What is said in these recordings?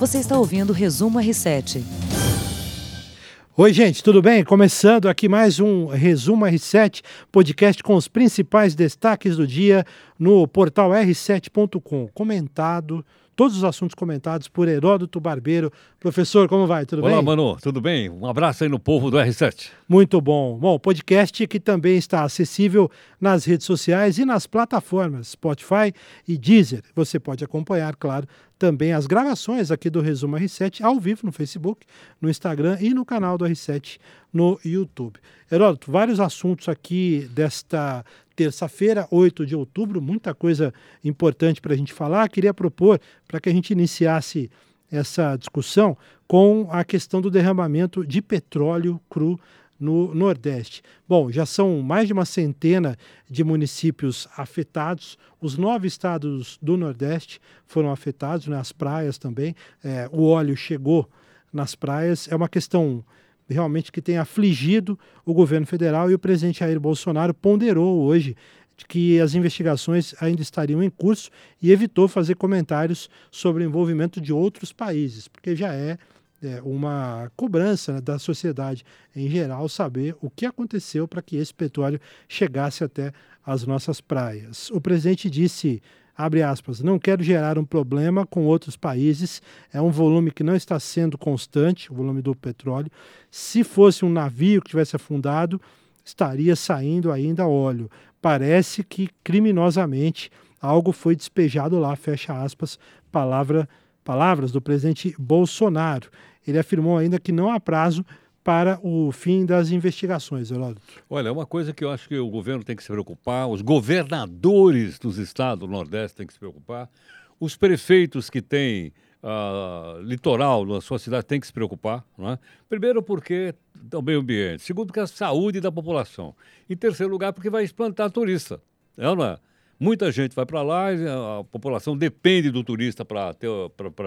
Você está ouvindo o Resumo R7. Oi, gente, tudo bem? Começando aqui mais um Resumo R7, podcast com os principais destaques do dia no portal r7.com. Comentado todos os assuntos comentados por Heródoto Barbeiro. Professor, como vai? Tudo Olá, bem? Olá, Manu, tudo bem? Um abraço aí no povo do R7. Muito bom. Bom, podcast que também está acessível nas redes sociais e nas plataformas Spotify e Deezer. Você pode acompanhar, claro, também as gravações aqui do Resumo R7 ao vivo no Facebook, no Instagram e no canal do R7 no YouTube. Heródoto, vários assuntos aqui desta terça-feira, 8 de outubro, muita coisa importante para a gente falar. Queria propor para que a gente iniciasse essa discussão com a questão do derramamento de petróleo cru no Nordeste. Bom, já são mais de uma centena de municípios afetados. Os nove estados do Nordeste foram afetados, né? as praias também. É, o óleo chegou nas praias. É uma questão realmente que tem afligido o governo federal e o presidente Jair Bolsonaro ponderou hoje que as investigações ainda estariam em curso e evitou fazer comentários sobre o envolvimento de outros países, porque já é, é uma cobrança né, da sociedade em geral saber o que aconteceu para que esse petróleo chegasse até as nossas praias. O presidente disse abre aspas, não quero gerar um problema com outros países, é um volume que não está sendo constante, o volume do petróleo. Se fosse um navio que tivesse afundado, estaria saindo ainda óleo. Parece que criminosamente algo foi despejado lá, fecha aspas, palavra, palavras do presidente Bolsonaro. Ele afirmou ainda que não há prazo para o fim das investigações, Heródoto? Olha, é uma coisa que eu acho que o governo tem que se preocupar, os governadores dos estados do Nordeste têm que se preocupar, os prefeitos que têm uh, litoral na sua cidade têm que se preocupar. Não é? Primeiro, porque é o meio ambiente. Segundo, porque é a saúde da população. Em terceiro lugar, porque vai explantar turista. É não é? Muita gente vai para lá, a população depende do turista para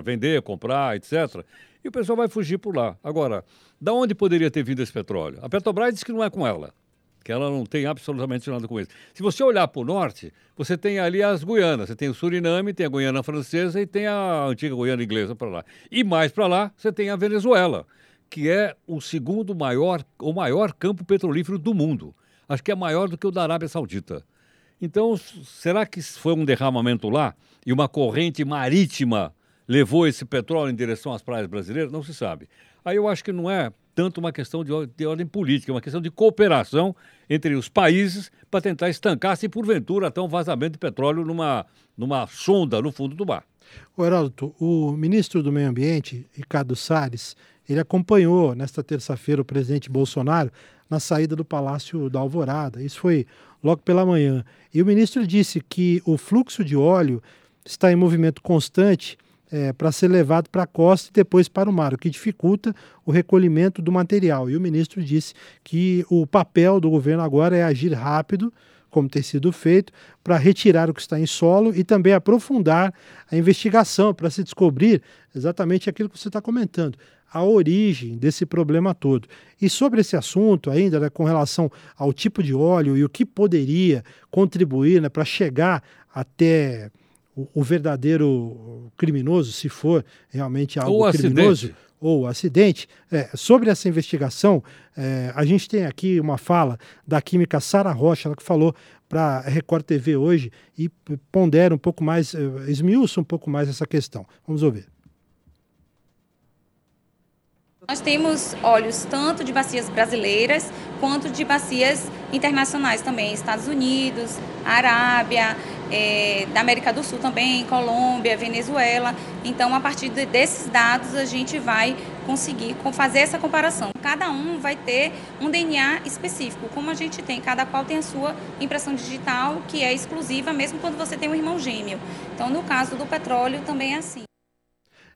vender, comprar, etc. E o pessoal vai fugir por lá. Agora, da onde poderia ter vindo esse petróleo? A Petrobras diz que não é com ela, que ela não tem absolutamente nada com isso. Se você olhar para o norte, você tem ali as Guianas. Você tem o Suriname, tem a Guiana Francesa e tem a antiga Guiana Inglesa para lá. E mais para lá, você tem a Venezuela, que é o segundo maior, o maior campo petrolífero do mundo. Acho que é maior do que o da Arábia Saudita. Então, será que foi um derramamento lá e uma corrente marítima levou esse petróleo em direção às praias brasileiras? Não se sabe. Aí eu acho que não é tanto uma questão de, de ordem política, é uma questão de cooperação entre os países para tentar estancar, se porventura, até um vazamento de petróleo numa, numa sonda no fundo do mar. O Heraldo, o ministro do Meio Ambiente, Ricardo Salles, ele acompanhou nesta terça-feira o presidente Bolsonaro na saída do Palácio da Alvorada. Isso foi logo pela manhã. E o ministro disse que o fluxo de óleo está em movimento constante é, para ser levado para a costa e depois para o mar, o que dificulta o recolhimento do material. E o ministro disse que o papel do governo agora é agir rápido, como tem sido feito, para retirar o que está em solo e também aprofundar a investigação para se descobrir exatamente aquilo que você está comentando a origem desse problema todo. E sobre esse assunto ainda, né, com relação ao tipo de óleo e o que poderia contribuir né, para chegar até o, o, verdadeiro criminoso, se for realmente algo ou criminoso, acidente. ou acidente, é, sobre essa investigação, é, a gente tem aqui uma fala da química Sara Rocha, ela que falou para a Record TV hoje e pondera um pouco mais, é, esmiuça um pouco mais essa questão. Vamos ouvir. Nós temos óleos tanto de bacias brasileiras quanto de bacias internacionais também, Estados Unidos, Arábia, é, da América do Sul também, Colômbia, Venezuela. Então, a partir de, desses dados, a gente vai conseguir fazer essa comparação. Cada um vai ter um DNA específico, como a gente tem, cada qual tem a sua impressão digital, que é exclusiva, mesmo quando você tem um irmão gêmeo. Então, no caso do petróleo, também é assim.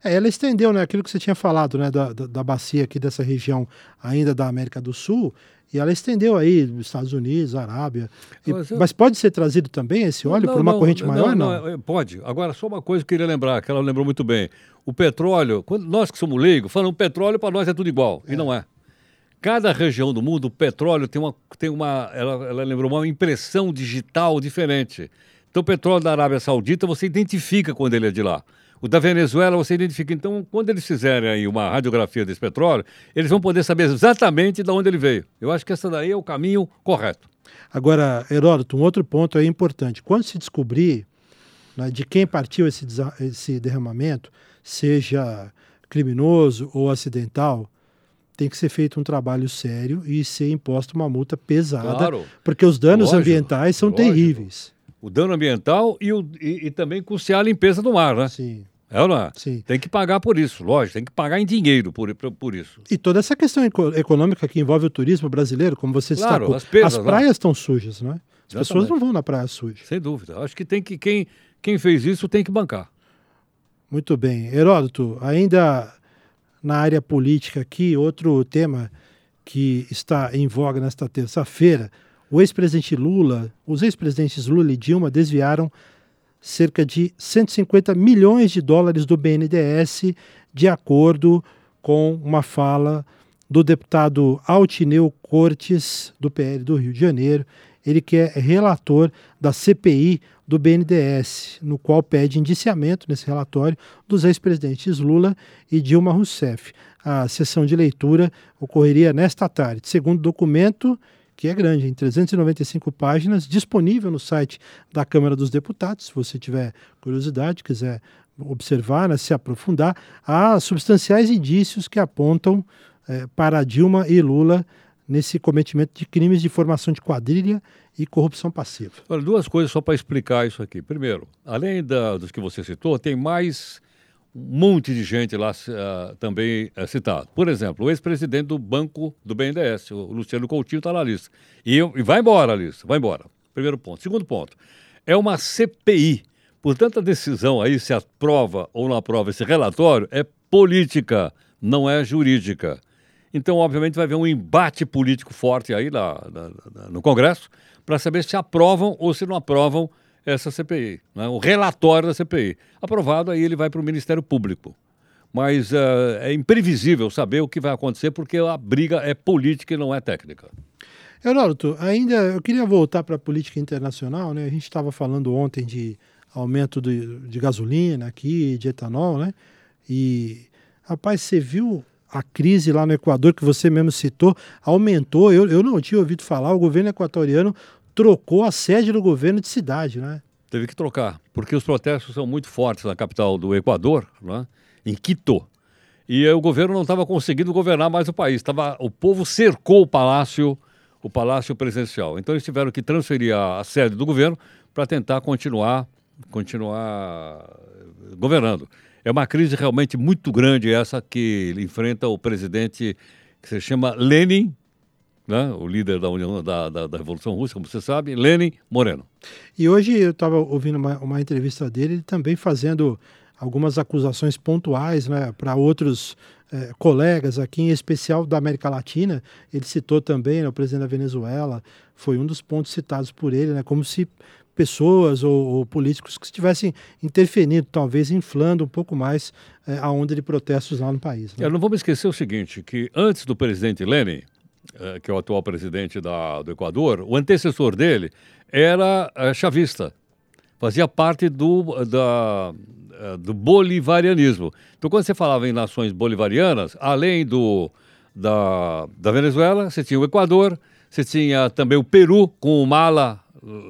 É, ela estendeu né, aquilo que você tinha falado né, da, da, da, bacia aqui dessa região ainda da América do Sul, e ela estendeu aí Estados Unidos, Arábia. E, mas, eu... mas, pode ser trazido também esse óleo por uma não, corrente maior? Não, não, é, pode. Agora, só uma coisa que eu queria lembrar, que ela lembrou muito bem. O petróleo, quando nós que somos leigos, falamos petróleo para nós é tudo igual, é. e não é. Cada região do mundo, o petróleo tem uma, tem uma ela, ela lembrou uma impressão digital diferente. Então, o petróleo da Arábia Saudita, você identifica quando ele é de lá. O da Venezuela você identifica. Então, quando eles fizerem aí uma radiografia desse petróleo, eles vão poder saber exatamente de onde ele veio. Eu acho que essa daí é o caminho correto. Agora, Heródoto, um outro ponto é importante. Quando se descobrir né, de quem partiu esse, esse derramamento, seja criminoso ou acidental, tem que ser feito um trabalho sério e ser imposta uma multa pesada, Claro. porque os danos Lógico, ambientais são lógico. terríveis. O dano ambiental e, o- e- e também custear a limpeza do mar, né? Sim, É ou não é? sim. Tem que pagar por isso, lógico, tem que pagar em dinheiro por, por, por isso. E toda essa questão eco- econômica que envolve o turismo brasileiro, como você Claro, destacou, as perdas, né? praias estão sujas, não é? As pessoas Exatamente. não vão na praia suja. Sem dúvida. Acho que tem que quem, quem fez isso tem que bancar. Muito bem. Heródoto, ainda na área política aqui, outro tema que está em voga nesta terça-feira, o ex-presidente Lula, os ex-presidentes Lula e Dilma desviaram cerca de 150 milhões de dólares do BNDES, de acordo com uma fala do deputado Altineu Cortes, do PL do Rio de Janeiro, ele que é relator da CPI do BNDES, no qual pede indiciamento nesse relatório dos ex-presidentes Lula e Dilma Rousseff. A sessão de leitura ocorreria nesta tarde. Segundo o documento, que é grande, em 395 páginas, disponível no site da Câmara dos Deputados, se você tiver curiosidade, quiser observar, né, se aprofundar, há substanciais indícios que apontam eh, para Dilma e Lula nesse cometimento de crimes de formação de quadrilha e corrupção passiva. Olha, duas coisas só para explicar isso aqui. Primeiro, além da, dos que você citou, tem mais um monte de gente lá ah, também é, citado. Por exemplo, o ex-presidente do Banco do BNDES, o Luciano Coutinho, está na lista. E, e vai embora a lista, vai embora. Primeiro ponto. Segundo ponto, é uma CPI. Portanto, a decisão aí, se aprova ou não aprova esse relatório, é política, não é jurídica. Então, obviamente, vai haver um embate político forte aí na- na- na- no Congresso para saber se aprovam ou se não aprovam essa CPI, né? o relatório da CPI. Aprovado, aí ele vai para o Ministério Público. Mas eh, é imprevisível saber o que vai acontecer porque a briga é política e não é técnica. Heródoto, ainda eu queria voltar para a política internacional, né? A gente estava falando ontem de aumento de, de gasolina aqui, de etanol, né? E, rapaz, você viu a crise lá no Equador que você mesmo citou? Aumentou, eu, eu não tinha ouvido falar, o governo equatoriano trocou a sede do governo de cidade, né? Teve que trocar, porque os protestos são muito fortes na capital do Equador, né? em Quito. E aí o governo não estava conseguindo governar mais o país. Tava, o povo cercou o palácio, o palácio presidencial. Então eles tiveram que transferir a, a sede do governo para tentar continuar, continuar eh, governando. É uma crise realmente muito grande essa que enfrenta o presidente que se chama Lenin, né? o líder da União da, da, da Revolução Russa, como você sabe, Lenin Moreno. E hoje eu estava ouvindo uma, uma entrevista dele, ele também fazendo algumas acusações pontuais né, para outros eh, colegas aqui, em especial da América Latina. Ele citou também né, o presidente da Venezuela, foi um dos pontos citados por ele, né, como se pessoas ou, ou políticos que estivessem interferindo, talvez inflando um pouco mais eh, a onda de protestos lá no país. né? Eu não vamos esquecer o seguinte, que antes do presidente Lenin, que é o atual presidente da, do Equador, o antecessor dele era eh, chavista, fazia parte do, da, eh, do bolivarianismo. Então, quando você falava em nações bolivarianas, além do, da, da Venezuela, você tinha o Equador, você tinha também o Peru, com o Mala,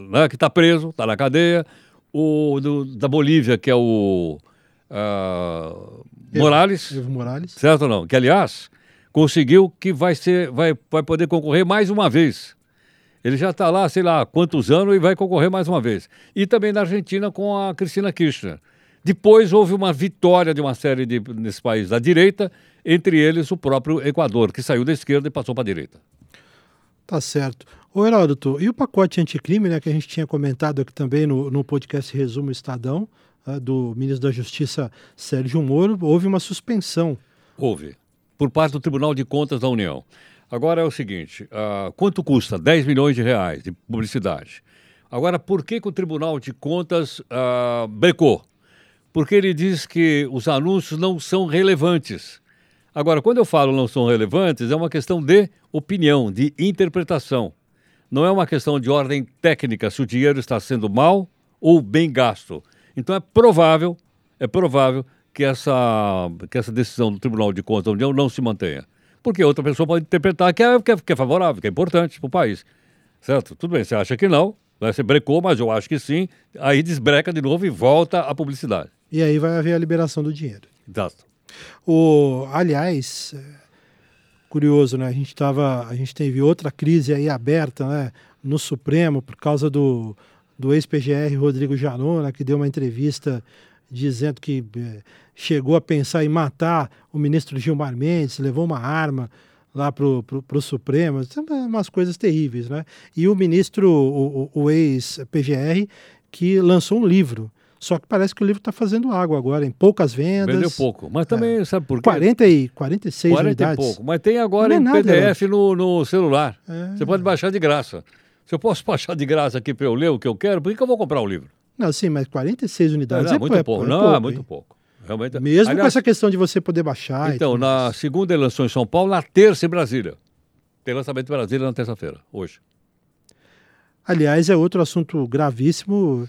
né, que está preso, está na cadeia, o do- da Bolívia, que é o ah, Morales, Evo Morales. certo ou não? Que, aliás, conseguiu que vai, ser, vai, vai poder concorrer mais uma vez. Ele já está lá, sei lá, quantos anos e vai concorrer mais uma vez. E também na Argentina com a Cristina Kirchner. Depois houve uma vitória de uma série de nesse país da direita, entre eles o próprio Equador, que saiu da esquerda e passou para a direita. Tá certo. Ô Heródoto, e o pacote anticrime, né, que a gente tinha comentado aqui também no, no podcast Resumo Estadão, né, do ministro da Justiça Sérgio Moro, houve uma suspensão. Houve, por parte do Tribunal de Contas da União. Agora é o seguinte: ah, quanto custa 10 milhões de reais de publicidade? Agora, por que, que o Tribunal de Contas brecou? Porque ele diz que os anúncios não são relevantes. Agora, quando eu falo não são relevantes, é uma questão de opinião, de interpretação. Não é uma questão de ordem técnica se o dinheiro está sendo mal ou bem gasto. Então é provável, é provável que essa, que essa decisão do Tribunal de Contas da União não se mantenha. Porque outra pessoa pode interpretar que é, que é, que é favorável, que é importante para o país. Certo? Tudo bem, você acha que não, né? você brecou, mas eu acho que sim. Aí desbreca de novo e volta à publicidade. E aí vai haver a liberação do dinheiro. Exato. O, aliás, é, curioso, né? A gente tava, a gente teve outra crise aí aberta, né? No Supremo por causa do, do ex-PGR Rodrigo Janot, né, que deu uma entrevista dizendo que é, chegou a pensar em matar o ministro Gilmar Mendes, levou uma arma lá para o Supremo, umas coisas terríveis, né? E o ministro, o, o ex-PGR, que lançou um livro. Só que parece que o livro está fazendo água agora, em poucas vendas. Vendeu pouco. Mas também, é, sabe por quê? 40 e 46 40 unidades. e pouco. Mas tem agora é em nada, PDF no, no, celular. É. Você pode baixar de graça. Se eu posso baixar de graça aqui para eu ler o que eu quero, por que, que eu vou comprar o livro? Não, sim, mas 46 unidades não, não, é muito pouco. É não, é muito pouco. Realmente... Mesmo Aliás, com essa questão de você poder baixar. Então, na segunda eleição em São Paulo, na terça em Brasília. Tem lançamento em Brasília na terça-feira, hoje. Aliás, é outro assunto gravíssimo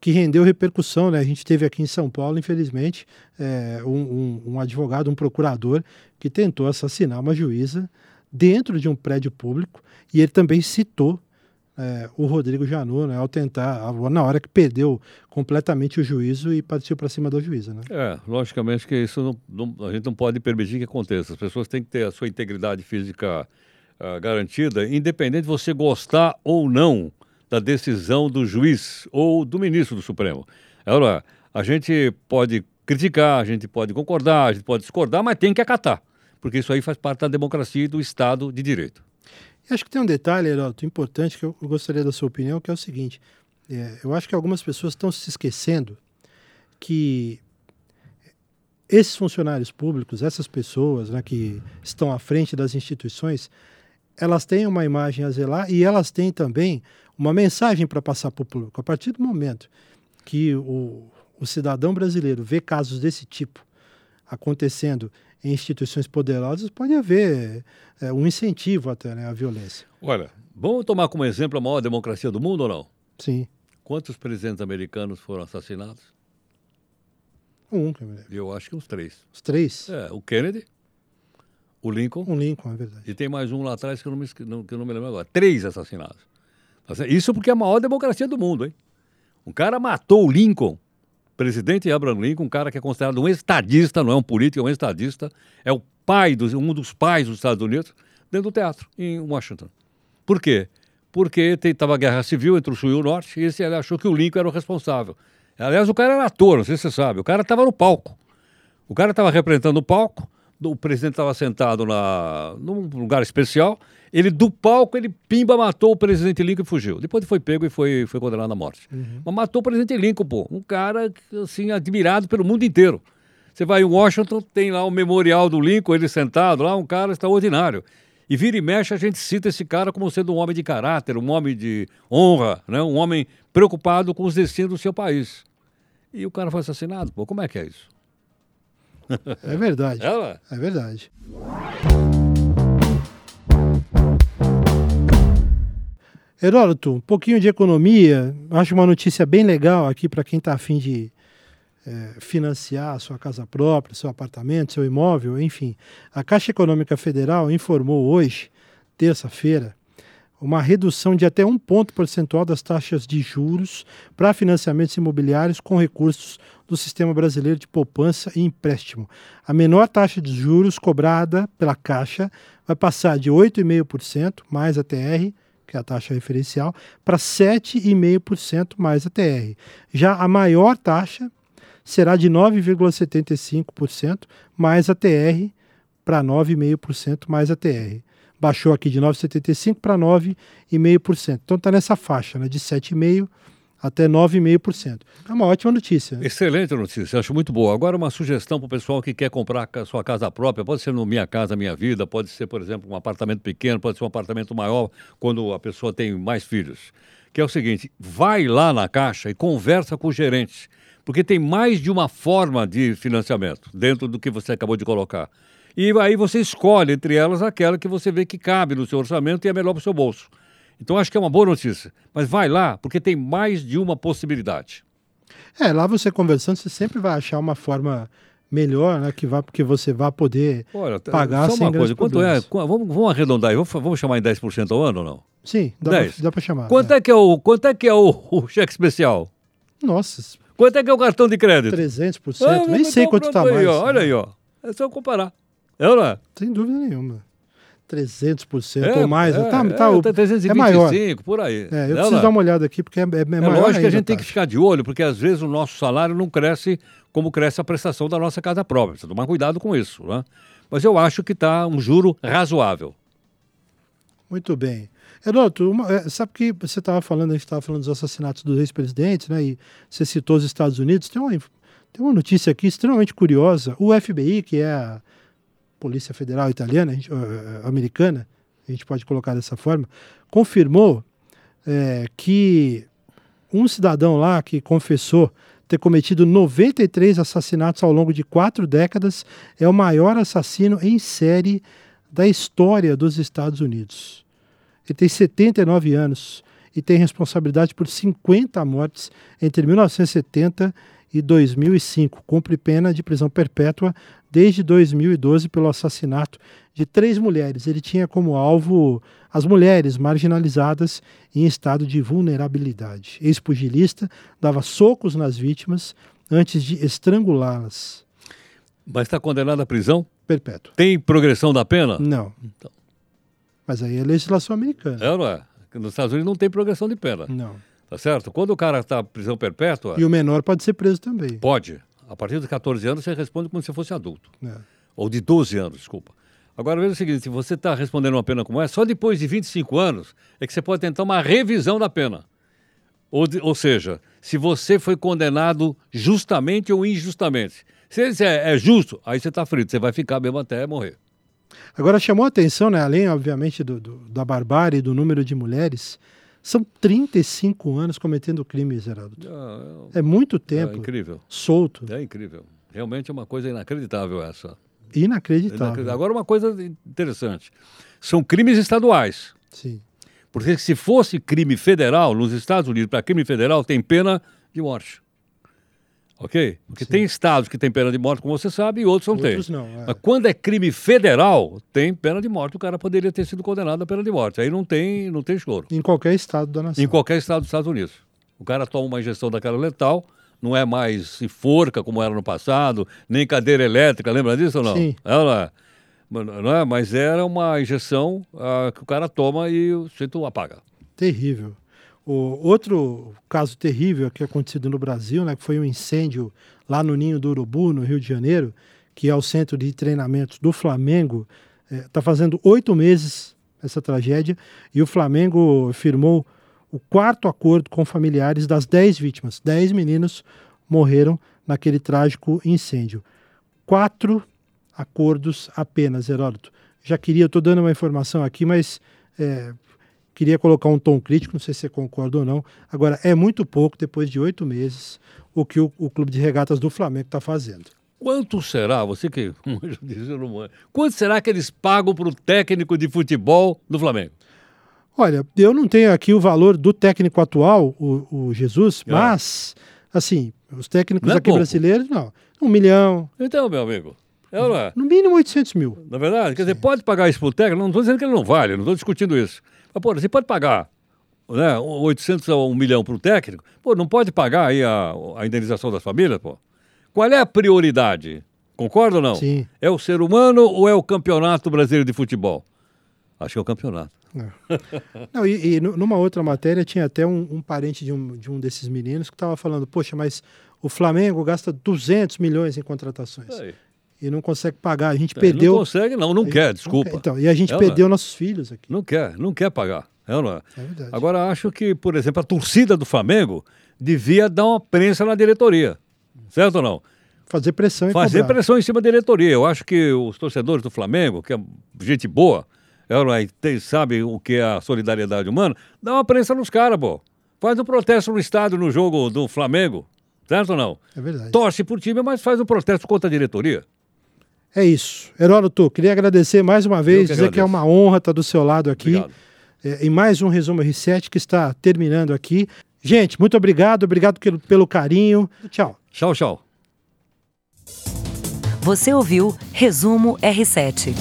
que rendeu repercussão, né? A gente teve aqui em São Paulo, infelizmente, é, um, um, um, advogado, um procurador, que tentou assassinar uma juíza dentro de um prédio público e ele também citou é, o Rodrigo Janot, né, ao tentar, na hora que perdeu completamente o juízo e partiu para cima da juíza. Né? É, logicamente que isso não, não, a gente não pode permitir que aconteça. As pessoas têm que ter a sua integridade física uh, garantida, independente de você gostar ou não da decisão do juiz ou do ministro do Supremo. Agora, a gente pode criticar, a gente pode concordar, a gente pode discordar, mas tem que acatar, porque isso aí faz parte da democracia e do Estado de Direito. E acho que tem um detalhe, Heroto, importante que eu gostaria da sua opinião, que é o seguinte: é, eu acho que algumas pessoas estão se esquecendo que esses funcionários públicos, essas pessoas né, que estão à frente das instituições, elas têm uma imagem a zelar e elas têm também uma mensagem para passar para o público. A partir do momento que o, o cidadão brasileiro vê casos desse tipo acontecendo em instituições poderosas, pode haver é, um incentivo até né, à violência. Olha, vamos tomar como exemplo a maior democracia do mundo ou não? Sim. Quantos presidentes americanos foram assassinados? Um, que eu acho que uns três. Os três? É, o Kennedy, o Lincoln. O Lincoln, é verdade. E tem mais um lá atrás que eu não me, que eu não me lembro agora. Três assassinados. Tá Isso porque é a maior democracia do mundo, hein? Um cara matou o Lincoln presidente Abraham Lincoln, um cara que é considerado um estadista, não é um político, é um estadista, é o pai dos, um dos pais dos Estados Unidos, dentro do teatro, em Washington. Por quê? Porque estava a guerra civil entre o sul e o norte, e ele achou que o Lincoln era o responsável. Aliás, o cara era ator, não sei se você sabe, o cara estava no palco. O cara estava representando o palco, o presidente estava sentado na, num lugar especial, ele, do palco, ele pimba, matou o presidente Lincoln e fugiu. Depois ele foi pego e foi, foi condenado à morte. Uhum. Mas matou o presidente Lincoln, pô. Um cara, assim, admirado pelo mundo inteiro. Você vai em Washington, tem lá o memorial do Lincoln, ele sentado lá, um cara extraordinário. E vira e mexe, a gente cita esse cara como sendo um homem de caráter, um homem de honra, né? um homem preocupado com os destinos do seu país. E o cara foi assassinado, pô. Como é que é isso? É verdade. É, é verdade. Heródoto, um pouquinho de economia. Acho uma notícia bem legal aqui para quem está afim de é, financiar a sua casa própria, seu apartamento, seu imóvel, enfim. A Caixa Econômica Federal informou hoje, terça-feira, uma redução de até um ponto percentual das taxas de juros para financiamentos imobiliários com recursos do Sistema Brasileiro de Poupança e Empréstimo. A menor taxa de juros cobrada pela Caixa vai passar de 8,5% mais a TR que é a taxa referencial, para 7,5% mais a TR. Já a maior taxa será de 9,75% mais a TR para 9,5% mais a TR. Baixou aqui de 9,75% para 9,5%. Então está nessa faixa né, de 7,5% até 9,5%. É uma ótima notícia. Excelente notícia, acho muito boa. Agora, uma sugestão para o pessoal que quer comprar sua casa própria, pode ser no Minha Casa Minha Vida, pode ser, por exemplo, um apartamento pequeno, pode ser um apartamento maior quando a pessoa tem mais filhos. Que é o seguinte: vai lá na caixa e conversa com o gerente, porque tem mais de uma forma de financiamento dentro do que você acabou de colocar. E aí você escolhe entre elas aquela que você vê que cabe no seu orçamento e é melhor para o seu bolso. Então acho que é uma boa notícia. Mas vai lá, porque tem mais de uma possibilidade. É, lá você conversando, você sempre vai achar uma forma melhor, né? Que, vá, que você vai poder Olha, tá- pagar só sem uma coisa, quanto é? problemas. qu- Vamos, vamos arredondar aí, vamos, chamar em 10% ao ano ou não? Sim, dá 10. pra, dá pra chamar. Quanto né? é que é o, quanto é, que é o, o cheque especial? Nossa, Quanto é que é o cartão de crédito? 300%, Ah, nem então sei quanto tá aí, mais. ó, olha aí, ó. É só comparar. É ou não é? Sem dúvida nenhuma. 300% É, ou mais. é, tá, é, tá, tá 325, é maior. por aí. É, eu Não, preciso não é? dar uma olhada aqui, porque é, é, é É maior que a gente tem tá? que ficar de olho, porque às vezes o nosso salário não cresce como cresce a prestação da nossa casa própria. Precisa tomar cuidado com isso, né? Mas eu acho que está um juro razoável. Muito bem. Heroto, uma- é, sabe que você estava falando, a gente estava falando dos assassinatos dos ex-presidentes, né? E você citou os Estados Unidos. Tem uma, tem uma notícia aqui extremamente curiosa. O FBI, que é a Polícia Federal Italiana, a gente- eh, americana, a gente pode colocar dessa forma, confirmou eh, que um cidadão lá que confessou ter cometido 93 assassinatos ao longo de quatro décadas é o maior assassino em série da história dos Estados Unidos. Ele tem 79 anos e tem responsabilidade por 50 mortes entre 1970 e 2005. Cumpre pena de prisão perpétua desde 2012 pelo assassinato de três mulheres. Ele tinha como alvo as mulheres marginalizadas em estado de vulnerabilidade. Ex-pugilista, dava socos nas vítimas antes de estrangulá-las. Mas está condenado à prisão? Perpétua. Tem progressão da pena? Não. Então. Mas aí é legislação americana. É não é? Nos Estados Unidos não tem progressão de pena, Não. Tá certo? Quando o cara está prisão perpétua, E o menor pode ser preso também. pode. A partir dos 14 anos você responde como se fosse adulto. É. Ou de 12 anos, desculpa. Agora veja o seguinte, se você está respondendo uma pena como essa, só depois de 25 anos é que você pode tentar uma revisão da pena. Ou, de- ou seja, se você foi condenado justamente ou injustamente. Se ele é, é justo, aí você está frito, você vai ficar mesmo até morrer. Agora chamou a atenção, né, além, obviamente, do, do- da barbárie do número de mulheres, são 35 anos cometendo crime, Geraldo. É, É muito é tempo incrível, solto. é incrível. Realmente é uma coisa inacreditável essa. Inacreditável. Inacreditável. Agora uma coisa interessante, são crimes estaduais. Sim. Porque se fosse crime federal, nos Estados Unidos, para crime federal, tem pena de morte. Ok? Porque Sim. tem estados que têm pena de morte, como você sabe, e outros não Outros têm. não. é. Mas quando é crime federal, tem pena de morte. O cara poderia ter sido condenado à pena de morte. Aí não tem, não tem choro. Em qualquer estado da nação. Em qualquer estado dos Estados Unidos. O cara toma uma injeção daquela letal, não é mais forca como era no passado, nem cadeira elétrica, lembra disso ou não? Sim. Ela, não é? Mas era uma injeção ah, que o cara toma e o sujeito apaga. Terrível. O outro caso terrível que acontecido no Brasil, né, que foi um incêndio lá no Ninho do Urubu, no Rio de Janeiro, que é o centro de treinamento do Flamengo. Está fazendo oito meses essa tragédia e o Flamengo firmou o quarto acordo com familiares das dez vítimas. Dez meninos morreram naquele trágico incêndio. Quatro acordos apenas, Heródoto. Já queria, estou dando uma informação aqui, mas é, queria colocar um tom crítico, não sei se você concorda ou não. Agora, é muito pouco, depois de oito meses, o que o, o Clube de Regatas do Flamengo está fazendo. Quanto será, você que manja disso, não manjo. quanto será que eles pagam para o técnico de futebol do Flamengo? Olha, eu não tenho aqui o valor do técnico atual, o, o Jesus, É. mas, assim, os técnicos Não é aqui pouco. brasileiros, não. Um milhão, Então, meu amigo, é ou não é? no mínimo 800 mil. Na verdade, quer dizer, pode pagar isso para o técnico, não estou dizendo que ele não vale, não estou discutindo isso. Mas, pô, você pode pagar né, 800 a 1 milhão para o técnico, pô, não pode pagar aí a, a indenização das famílias, pô? Qual é a prioridade? Concorda ou não? Sim. É o ser humano ou é o campeonato brasileiro de futebol? Acho que é o campeonato. Não, e, e nu- numa outra matéria tinha até um, um parente de um, de um desses meninos que estava falando, poxa, mas o Flamengo gasta 200 milhões em contratações Aí. E não consegue pagar. A gente Não perdeu... consegue, não, não quer, desculpa. Então, e a gente É, perdeu nossos filhos aqui. Não quer, não quer pagar. É não é? É verdade. Agora, acho que, por exemplo, a torcida do Flamengo devia dar uma prensa na diretoria. Certo ou não? Fazer pressão e Fazer cobrar. pressão em cima da diretoria. Eu acho que os torcedores do Flamengo, que é gente boa, é, não é? Tem, sabe o que é a solidariedade humana, dá uma prensa nos caras, pô. Faz um protesto no estádio no jogo do Flamengo. Certo ou não? É verdade. Torce por time, mas faz um protesto contra a diretoria. É isso. Heródoto, queria agradecer mais uma vez, que dizer agradeço. que é uma honra estar do seu lado aqui. É, em mais um Resumo R7 que está terminando aqui. Gente, muito obrigado, obrigado pelo, pelo carinho. Tchau. Tchau, tchau. Você ouviu Resumo R7.